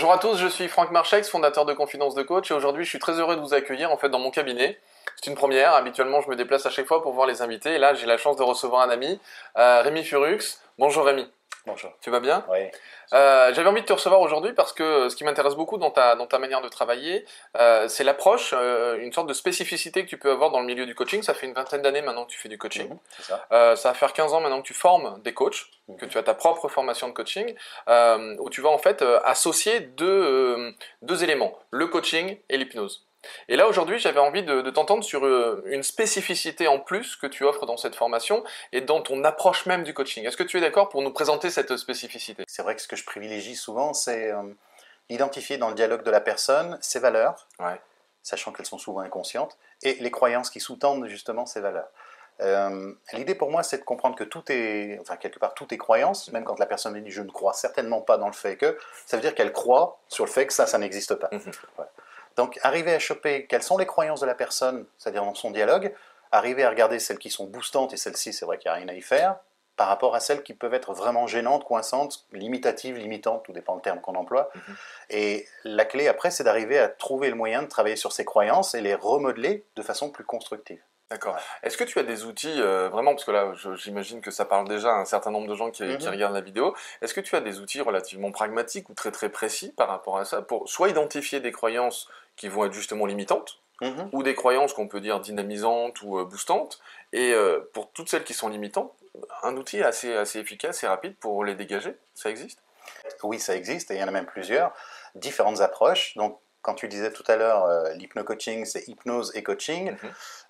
Bonjour à tous, je suis Franck Marchex, fondateur de Confidence de Coach et aujourd'hui je suis très heureux de vous accueillir en fait dans mon cabinet. C'est une première, habituellement je me déplace à chaque fois pour voir les invités et là j'ai la chance de recevoir un ami, euh, Rémi Furux. Bonjour Rémi. Bonjour. Tu vas bien Oui. Euh, J'avais envie de te recevoir aujourd'hui parce que ce qui m'intéresse beaucoup dans ta, dans ta manière de travailler, euh, c'est l'approche, euh, une sorte de spécificité que tu peux avoir dans le milieu du coaching. Ça fait une vingtaine d'années maintenant que tu fais du coaching. Mhm, c'est ça. Ça va faire 15 ans maintenant que tu formes des coachs, Mhm. que tu as ta propre formation de coaching, où tu vas en fait associer deux, deux éléments, le coaching et l'hypnose. Et là aujourd'hui j'avais envie de, de t'entendre sur euh, une spécificité en plus que tu offres dans cette formation et dans ton approche même du coaching. Est-ce que tu es d'accord pour nous présenter cette spécificité? C'est vrai que ce que je privilégie souvent, c'est euh, identifier dans le dialogue de la personne ses valeurs, Ouais. sachant qu'elles sont souvent inconscientes, et les croyances qui sous-tendent justement ces valeurs. Euh, L'idée pour moi, c'est de comprendre que tout est, enfin quelque part, tout est croyance, même quand la personne dit je ne crois certainement pas dans le fait que, ça veut dire qu'elle croit sur le fait que ça, ça n'existe pas. Mhm. Donc arriver à choper quelles sont les croyances de la personne, c'est-à-dire dans son dialogue, arriver à regarder celles qui sont boostantes, et celles-ci, c'est vrai qu'il n'y a rien à y faire, par rapport à celles qui peuvent être vraiment gênantes, coinçantes, limitatives, limitantes, tout dépend le terme qu'on emploie. Mhm. Et la clé après, c'est d'arriver à trouver le moyen de travailler sur ces croyances et les remodeler de façon plus constructive. D'accord. Est-ce que tu as des outils, euh, vraiment, parce que là j'imagine que ça parle déjà à un certain nombre de gens qui, qui Mhm. regardent la vidéo, est-ce que tu as des outils relativement pragmatiques ou très très précis par rapport à ça pour soit identifier des croyances qui vont être justement limitantes, Mhm. ou des croyances qu'on peut dire dynamisantes ou euh, boostantes, et euh, pour toutes celles qui sont limitantes, un outil assez, assez efficace et rapide pour les dégager, ça existe? Oui, ça existe et il y en a même plusieurs, différentes approches. Donc, quand tu disais tout à l'heure, euh, l'hypno-coaching, c'est hypnose et coaching.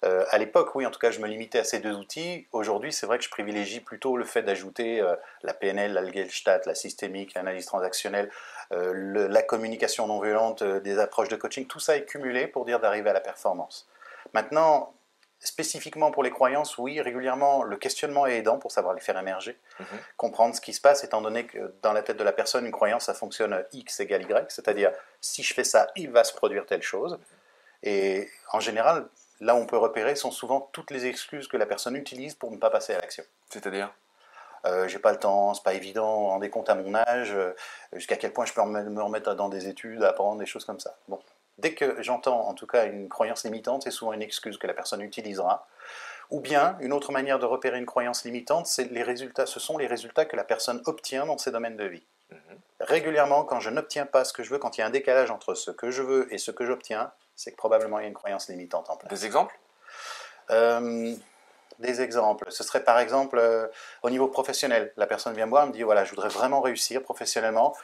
Euh, à l'époque, oui, en tout cas, je me limitais à ces deux outils. Aujourd'hui, c'est vrai que je privilégie plutôt le fait d'ajouter euh, la PNL, la Gestalt, la systémique, l'analyse transactionnelle, euh, le- la communication non violente, des approches de coaching. Tout ça est cumulé pour dire d'arriver à la performance. Maintenant, spécifiquement pour les croyances, oui, régulièrement, le questionnement est aidant pour savoir les faire émerger, Mhm. comprendre ce qui se passe, étant donné que dans la tête de la personne, une croyance, ça fonctionne X égale Y, c'est-à-dire si je fais ça, il va se produire telle chose. Et en général, là où on peut repérer sont souvent toutes les excuses que la personne utilise pour ne pas passer à l'action. C'est-à-dire? Euh, j'ai pas le temps, c'est pas évident, rendez compte à mon âge, euh, jusqu'à quel point je peux me me remettre dans des études, apprendre des choses comme ça. Bon, dès que j'entends en tout cas une croyance limitante, c'est souvent une excuse que la personne utilisera. Ou bien une autre manière de repérer une croyance limitante, c'est les résultats, ce sont les résultats que la personne obtient dans ses domaines de vie. Mhm. Régulièrement, quand je n'obtiens pas ce que je veux, quand il y a un décalage entre ce que je veux et ce que j'obtiens, c'est que probablement il y a une croyance limitante en place. Des exemples? Euh, des exemples. Ce serait par exemple euh, au niveau professionnel. La personne vient me voir, me dit voilà, je voudrais vraiment réussir professionnellement.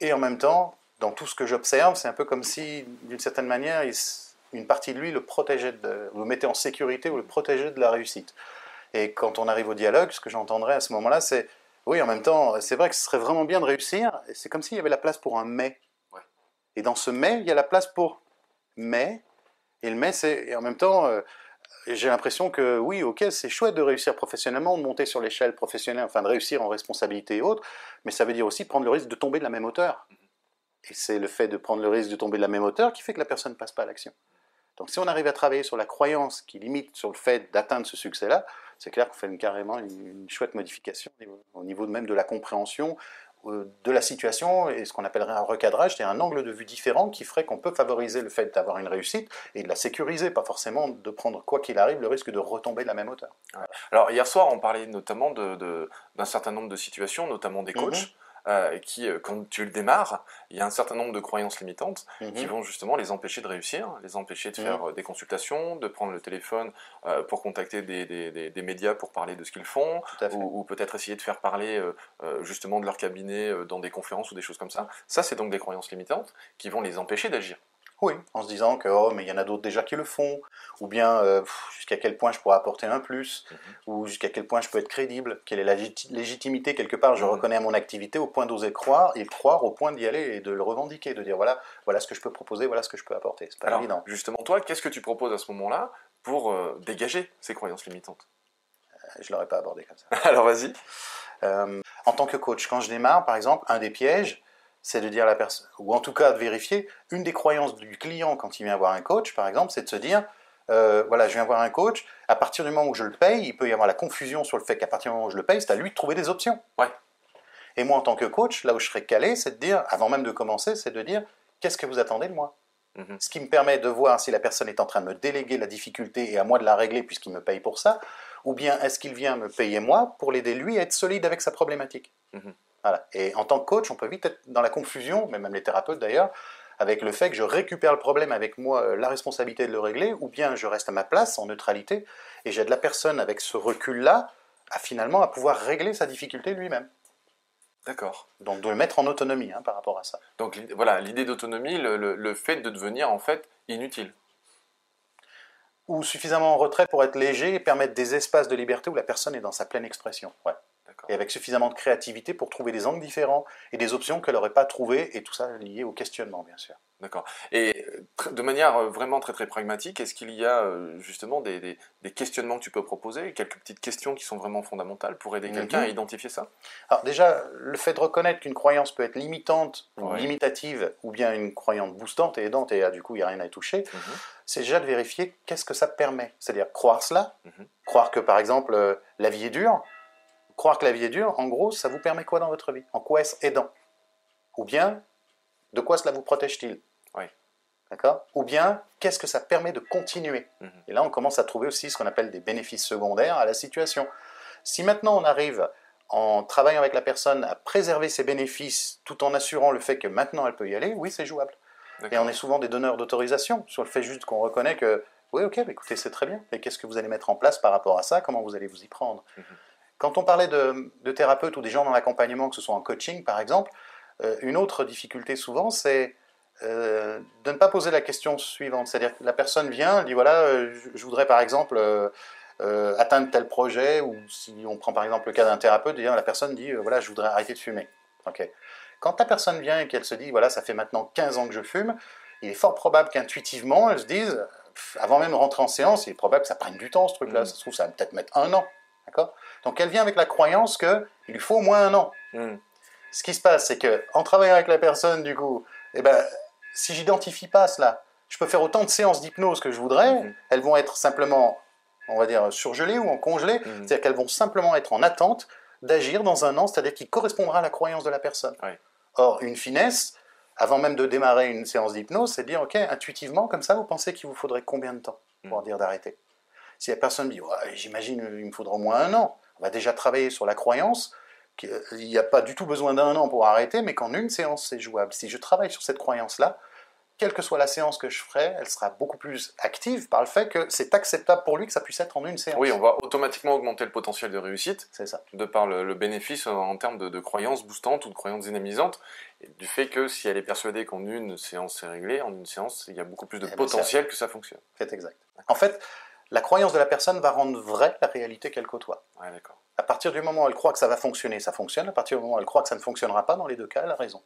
Et en même temps, dans tout ce que j'observe, c'est un peu comme si, d'une certaine manière, il une partie de lui le protégeait, de, le mettait en sécurité ou le protégeait de la réussite. Et quand on arrive au dialogue, ce que j'entendrais à ce moment-là, c'est oui, en même temps, c'est vrai que ce serait vraiment bien de réussir. C'est comme s'il y avait la place pour un mais. Ouais. Et dans ce mais, il y a la place pour mais. Et le mais, c'est et en même temps. euh, j'ai l'impression que oui, ok, c'est chouette de réussir professionnellement, de monter sur l'échelle professionnelle, enfin de réussir en responsabilité et autres, mais ça veut dire aussi prendre le risque de tomber de la même hauteur. Et c'est le fait de prendre le risque de tomber de la même hauteur qui fait que la personne ne passe pas à l'action. Donc si on arrive à travailler sur la croyance qui limite sur le fait d'atteindre ce succès-là, c'est clair qu'on fait une- carrément une, une chouette modification au niveau, au niveau même de la compréhension euh, de la situation et ce qu'on appellerait un recadrage, c'est un angle de vue différent qui ferait qu'on peut favoriser le fait d'avoir une réussite et de la sécuriser, pas forcément de prendre quoi qu'il arrive le risque de retomber de la même hauteur. Alors hier soir, on parlait notamment d'un certain nombre de situations, notamment des coachs, euh, qui, euh, quand tu le démarres, il y a un certain nombre de croyances limitantes qui Mhm. vont justement les empêcher de réussir, les empêcher de Mhm. faire euh, des consultations, de prendre le téléphone euh, pour contacter des, des- des- des médias pour parler de ce qu'ils font, ou, ou peut-être essayer de faire parler euh, justement de leur cabinet dans des conférences ou des choses comme ça. Ça, c'est donc des croyances limitantes qui vont les empêcher d'agir. Oui, en se disant que oh, mais il y en a d'autres déjà qui le font, ou bien euh, jusqu'à quel point je pourrais apporter un plus, Mhm. ou jusqu'à quel point je peux être crédible, quelle est la légiti- légitimité quelque part, je Mhm. reconnais à mon activité au point d'oser croire, et croire au point d'y aller et de le revendiquer, de dire voilà, voilà ce que je peux proposer, voilà ce que je peux apporter. C'est pas Alors, évident. justement, toi, qu'est-ce que tu proposes à ce moment-là pour euh, dégager ces croyances limitantes? Je l'aurais pas abordé comme ça. Alors vas-y. Euh, en tant que coach, quand je démarre, par exemple, un des pièges, c'est de dire à la personne, ou en tout cas de vérifier, une des croyances du client quand il vient voir un coach, par exemple, c'est de se dire, euh, voilà, je viens voir un coach, à partir du moment où je le paye, il peut y avoir la confusion sur le fait qu'à partir du moment où je le paye, c'est à lui de trouver des options. Ouais. Et moi, en tant que coach, là où je serais calé, c'est de dire, avant même de commencer, c'est de dire, qu'est-ce que vous attendez de moi? Mhm. Ce qui me permet de voir si la personne est en train de me déléguer la difficulté et à moi de la régler puisqu'il me paye pour ça, ou bien est-ce qu'il vient me payer moi pour l'aider lui à être solide avec sa problématique? Mhm. Voilà. Et en tant que coach, on peut vite être dans la confusion, mais même les thérapeutes d'ailleurs, avec le fait que je récupère le problème avec moi, euh, la responsabilité de le régler, ou bien je reste à ma place en neutralité et j'aide la personne avec ce recul-là à finalement à pouvoir régler sa difficulté lui-même. D'accord. Donc de le mettre en autonomie hein, par rapport à ça. Donc voilà, l'idée d'autonomie, le, le- le fait de devenir en fait inutile. Ou suffisamment en retrait pour être léger et permettre des espaces de liberté où la personne est dans sa pleine expression. Ouais. Et avec suffisamment de créativité pour trouver des angles différents et des options qu'elle n'aurait pas trouvées, et tout ça lié au questionnement, bien sûr. D'accord. Et de manière euh, vraiment très très pragmatique, est-ce qu'il y a euh, justement des, des- des questionnements que tu peux proposer, quelques petites questions qui sont vraiment fondamentales pour aider Mhm. quelqu'un à identifier ça? Alors déjà, le fait de reconnaître qu'une croyance peut être limitante ou Ouais. limitative, ou bien une croyance boostante et aidante, et là, du coup, il n'y a rien à y toucher, Mhm. c'est déjà de vérifier qu'est-ce que ça permet. C'est-à-dire croire cela, Mhm. croire que par exemple euh, la vie est dure, croire que la vie est dure, en gros, ça vous permet quoi dans votre vie? En quoi est-ce aidant? Ou bien, de quoi cela vous protège-t-il? Oui. D'accord? Ou bien, qu'est-ce que ça permet de continuer? Mhm. Et là, on commence à trouver aussi ce qu'on appelle des bénéfices secondaires à la situation. Si maintenant on arrive, en travaillant avec la personne, à préserver ses bénéfices tout en assurant le fait que maintenant elle peut y aller, oui, c'est jouable. Et on est souvent des donneurs d'autorisation sur le fait juste qu'on reconnaît que, oui, ok, bah écoutez, c'est très bien. Et qu'est-ce que vous allez mettre en place par rapport à ça? Comment vous allez vous y prendre? Mhm. Quand on parlait de, de thérapeutes ou des gens dans l'accompagnement, que ce soit en coaching par exemple, euh, une autre difficulté souvent, c'est euh, de ne pas poser la question suivante. C'est-à-dire que la personne vient, elle dit voilà, euh, je, voudrais par exemple euh, atteindre tel projet, ou si on prend par exemple le cas d'un thérapeute, dire, la personne dit voilà, je voudrais arrêter de fumer. Ok. Quand la personne vient et qu'elle se dit voilà, ça fait maintenant 15 ans que je fume, il est fort probable qu'intuitivement, elle se dise, avant même de rentrer en séance, il est probable que ça prenne du temps ce truc-là. Mhm. Ça se trouve, ça va peut-être mettre un an. D'accord? Donc elle vient avec la croyance qu'il lui faut au moins un an. Mhm. Ce qui se passe, c'est que en travaillant avec la personne, du coup, eh ben, si j'identifie pas cela, je peux faire autant de séances d'hypnose que je voudrais. Mhm. Elles vont être simplement, on va dire, surgelées ou en congelé. Mhm. C'est-à-dire qu'elles vont simplement être en attente d'agir dans un an, c'est-à-dire qui correspondra à la croyance de la personne. Or, une finesse, avant même de démarrer une séance d'hypnose, c'est de dire, ok, intuitivement, comme ça, vous pensez qu'il vous faudrait combien de temps pour dire d'arrêter? Si la personne dit, Ouais, j'imagine, euh, il me faudra au moins un an, on va déjà travailler sur la croyance qu'il n'y a pas du tout besoin d'un an pour arrêter, mais qu'en une séance, c'est jouable. Si je travaille sur cette croyance-là, quelle que soit la séance que je ferai, elle sera beaucoup plus active par le fait que c'est acceptable pour lui que ça puisse être en une séance. Oui, on va automatiquement augmenter le potentiel de réussite C'est ça. de par le, le bénéfice en, en termes de, de croyances boostantes ou de croyances dynamisantes, et du fait que si elle est persuadée qu'en une séance c'est réglé, en une séance il y a beaucoup plus de Eh ben, potentiel que ça fonctionne. C'est exact. En fait, la croyance de la personne va rendre vraie la réalité qu'elle côtoie. Ouais. À partir du moment où elle croit que ça va fonctionner, ça fonctionne. À partir du moment où elle croit que ça ne fonctionnera pas, dans les deux cas, elle a raison.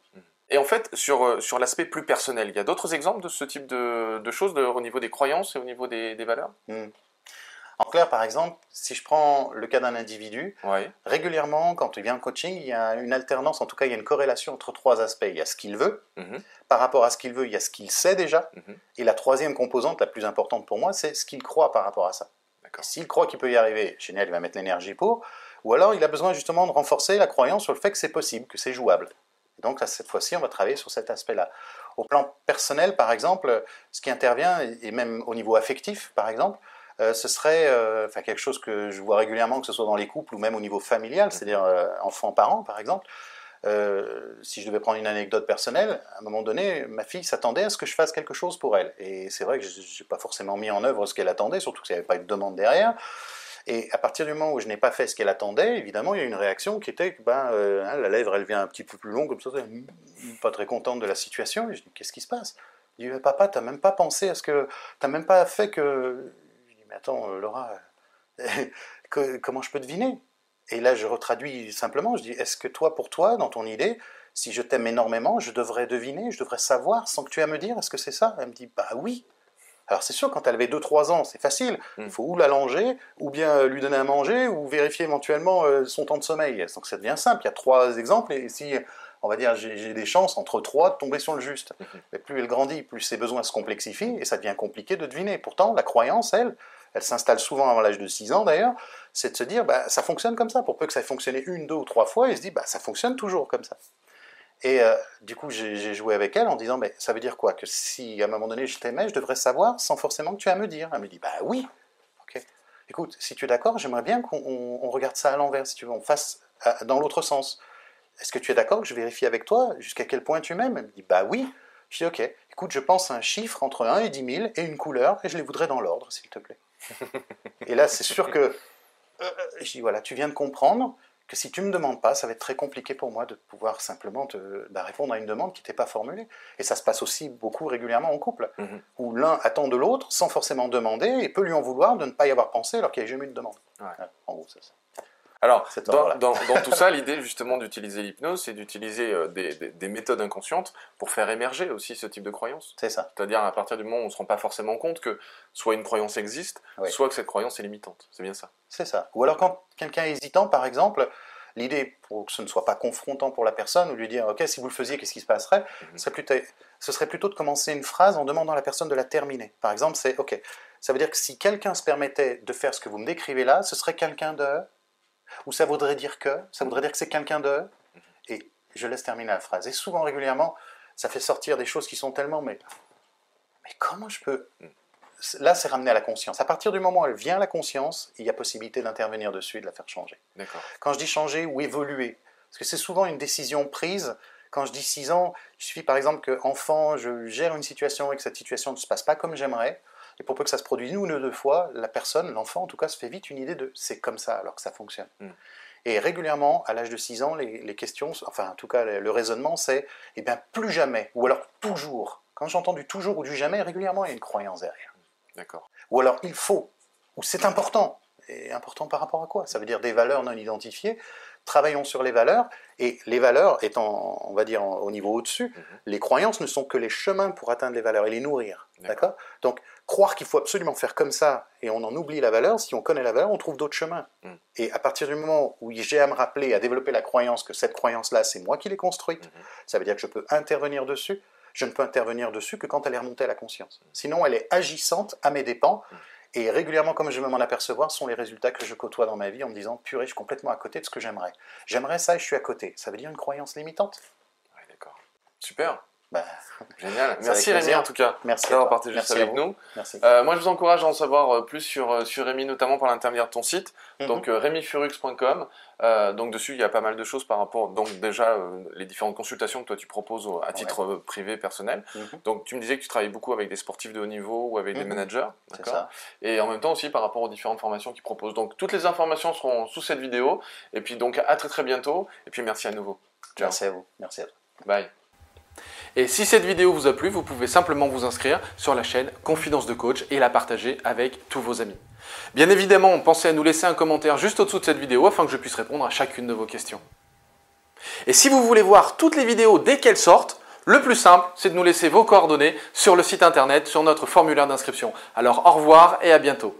Et en fait, sur, euh, sur l'aspect plus personnel, il y a d'autres exemples de ce type de, de choses de- au niveau des croyances et au niveau des, des valeurs? Hmm. En clair, par exemple, si je prends le cas d'un individu, Ouais. régulièrement, quand il vient en coaching, il y a une alternance, en tout cas, il y a une corrélation entre trois aspects. Il y a ce qu'il veut, Mhm. par rapport à ce qu'il veut, il y a ce qu'il sait déjà, Mhm. et la troisième composante, la plus importante pour moi, c'est ce qu'il croit par rapport à ça. S'il croit qu'il peut y arriver, génial, il va mettre l'énergie pour, ou alors il a besoin justement de renforcer la croyance sur le fait que c'est possible, que c'est jouable. Et donc là, cette fois-ci, on va travailler sur cet aspect-là. Au plan personnel, par exemple, ce qui intervient, et même au niveau affectif, par exemple, euh, ce serait euh, quelque chose que je vois régulièrement, que ce soit dans les couples ou même au niveau familial, c'est-à-dire euh, enfant-parent, par exemple. Euh, si je devais prendre une anecdote personnelle, à un moment donné, ma fille s'attendait à ce que je fasse quelque chose pour elle. Et c'est vrai que je n'ai pas forcément mis en œuvre ce qu'elle attendait, surtout qu'il n'y avait pas eu de demande derrière. Et à partir du moment où je n'ai pas fait ce qu'elle attendait, évidemment, il y a une réaction qui était que ben, euh, hein, la lèvre, elle vient un petit peu plus longue, comme ça, est pas très contente de la situation. Et je dis, qu'est-ce qui se passe? Il dit, papa, t'as même pas pensé à ce que... T'as même pas fait que... Mais attends, euh, Laura, que- comment je peux deviner? Et là, je retraduis simplement, je dis, est-ce que toi, pour toi, dans ton idée, si je t'aime énormément, je devrais deviner, je devrais savoir sans que tu aies à me dire, est-ce que c'est ça? Elle me dit, bah oui. Alors c'est sûr, quand elle avait 2-3 ans, c'est facile. Il Mm. faut ou la langer, ou bien euh, lui donner à manger, ou vérifier éventuellement euh, son temps de sommeil. Donc ça devient simple. Il y a trois exemples, et si, on va dire, j'ai des chances entre trois de tomber sur le juste. Mhm. Mais plus elle grandit, plus ses besoins se complexifient, et ça devient compliqué de deviner. Pourtant, la croyance, elle, elle s'installe souvent avant l'âge de 6 ans d'ailleurs, c'est de se dire, bah, ça fonctionne comme ça. Pour peu que ça ait fonctionné une, deux ou trois fois, il se dit, bah, ça fonctionne toujours comme ça. Et euh, du coup, j'ai joué avec elle en disant, mais ça veut dire quoi? Que si à un moment donné je t'aimais, je devrais savoir sans forcément que tu aies à me dire. Elle me dit, bah oui. Ok. Écoute, si tu es d'accord, j'aimerais bien qu'on regarde ça à l'envers, si tu veux, on fasse dans l'autre sens. Est-ce que tu es d'accord que je vérifie avec toi jusqu'à quel point tu m'aimes? Elle me dit, bah oui. Je dis, ok, écoute, je pense à un chiffre entre 1 et 10 000 et une couleur, et je les voudrais dans l'ordre, s'il te plaît. Et là, c'est sûr que, euh, je dis, voilà, tu viens de comprendre que si tu ne me demandes pas, ça va être très compliqué pour moi de pouvoir simplement te, bah, répondre à une demande qui n'était pas formulée. Et ça se passe aussi beaucoup régulièrement en couple, mhm. où l'un attend de l'autre sans forcément demander et peut lui en vouloir de ne pas y avoir pensé alors qu'il n'y a jamais eu de demande. En gros, c'est ça. Alors, dans, tout ça, l'idée justement d'utiliser l'hypnose, c'est d'utiliser euh, des, méthodes inconscientes pour faire émerger aussi ce type de croyance. C'est ça. C'est-à-dire à partir du moment où on ne se rend pas forcément compte que soit une croyance existe, soit que cette croyance est limitante. C'est bien ça. C'est ça. Ou alors quand quelqu'un est hésitant, par exemple, l'idée pour que ce ne soit pas confrontant pour la personne, ou lui dire, ok, si vous le faisiez, qu'est-ce qui se passerait mhm. Ce serait plutôt de commencer une phrase en demandant à la personne de la terminer. Par exemple, c'est, ok, ça veut dire que si quelqu'un se permettait de faire ce que vous me décrivez là, ce serait quelqu'un de ou ça voudrait dire que, ça voudrait dire que c'est quelqu'un de, et je laisse terminer la phrase. Et souvent, régulièrement, ça fait sortir des choses qui sont tellement, mais, mais comment je peux... Là, c'est ramener à la conscience. À partir du moment où elle vient à la conscience, il y a possibilité d'intervenir dessus et de la faire changer. Quand je dis changer ou évoluer, parce que c'est souvent une décision prise. Quand je dis 6 ans, il suffit par exemple que enfant, je gère une situation et que cette situation ne se passe pas comme j'aimerais. Et pour peu que ça se produise une ou deux fois, la personne, l'enfant en tout cas, se fait vite une idée de c'est comme ça alors que ça fonctionne. Hmm. Et régulièrement, à l'âge de 6 ans, les, questions, enfin en tout cas le, raisonnement, c'est eh bien plus jamais, ou alors toujours. Quand j'entends du toujours ou du jamais, régulièrement il y a une croyance derrière. D'accord. Ou alors il faut, ou c'est important. Et important par rapport à quoi? Ça veut dire des valeurs non identifiées. Travaillons sur les valeurs, et les valeurs étant, on va dire, au niveau au-dessus, mhm. les croyances ne sont que les chemins pour atteindre les valeurs et les nourrir. D'accord? Donc, croire qu'il faut absolument faire comme ça et on en oublie la valeur, si on connaît la valeur, on trouve d'autres chemins. Mm. Et à partir du moment où j'ai à me rappeler, à développer la croyance que cette croyance-là, c'est moi qui l'ai construite, mm-hmm. ça veut dire que je peux intervenir dessus. Je ne peux intervenir dessus que quand elle est remontée à la conscience. Mm. Sinon, elle est agissante à mes dépens. Mm. Et régulièrement, comme je vais m'en apercevoir, sont les résultats que je côtoie dans ma vie en me disant Purée, je suis complètement à côté de ce que j'aimerais. J'aimerais ça et je suis à côté. Ça veut dire une croyance limitante. Oui, d'accord. Super. Bah, Génial. Merci Rémi en tout cas Merci d'avoir partagé ça avec nous. Euh, moi je vous encourage à en savoir euh, plus sur, euh, sur Rémi, notamment par l'intermédiaire de ton site, mhm. donc rémifurux.com. donc dessus il y a pas mal de choses par rapport, donc déjà les différentes consultations que toi tu proposes à titre privé, personnel. Mhm. Donc tu me disais que tu travailles beaucoup avec des sportifs de haut niveau ou avec des mhm. managers, d'accord Et en même temps aussi par rapport aux différentes formations qu'ils proposent. Donc toutes les informations seront sous cette vidéo. Et puis donc à très très bientôt. Et puis merci à nouveau. Merci à vous. Merci à toi. Bye. Et si cette vidéo vous a plu, vous pouvez simplement vous inscrire sur la chaîne Confidence de Coach et la partager avec tous vos amis. Bien évidemment, pensez à nous laisser un commentaire juste au-dessous de cette vidéo afin que je puisse répondre à chacune de vos questions. Et si vous voulez voir toutes les vidéos dès qu'elles sortent, le plus simple, c'est de nous laisser vos coordonnées sur le site internet, sur notre formulaire d'inscription. Alors au revoir et à bientôt.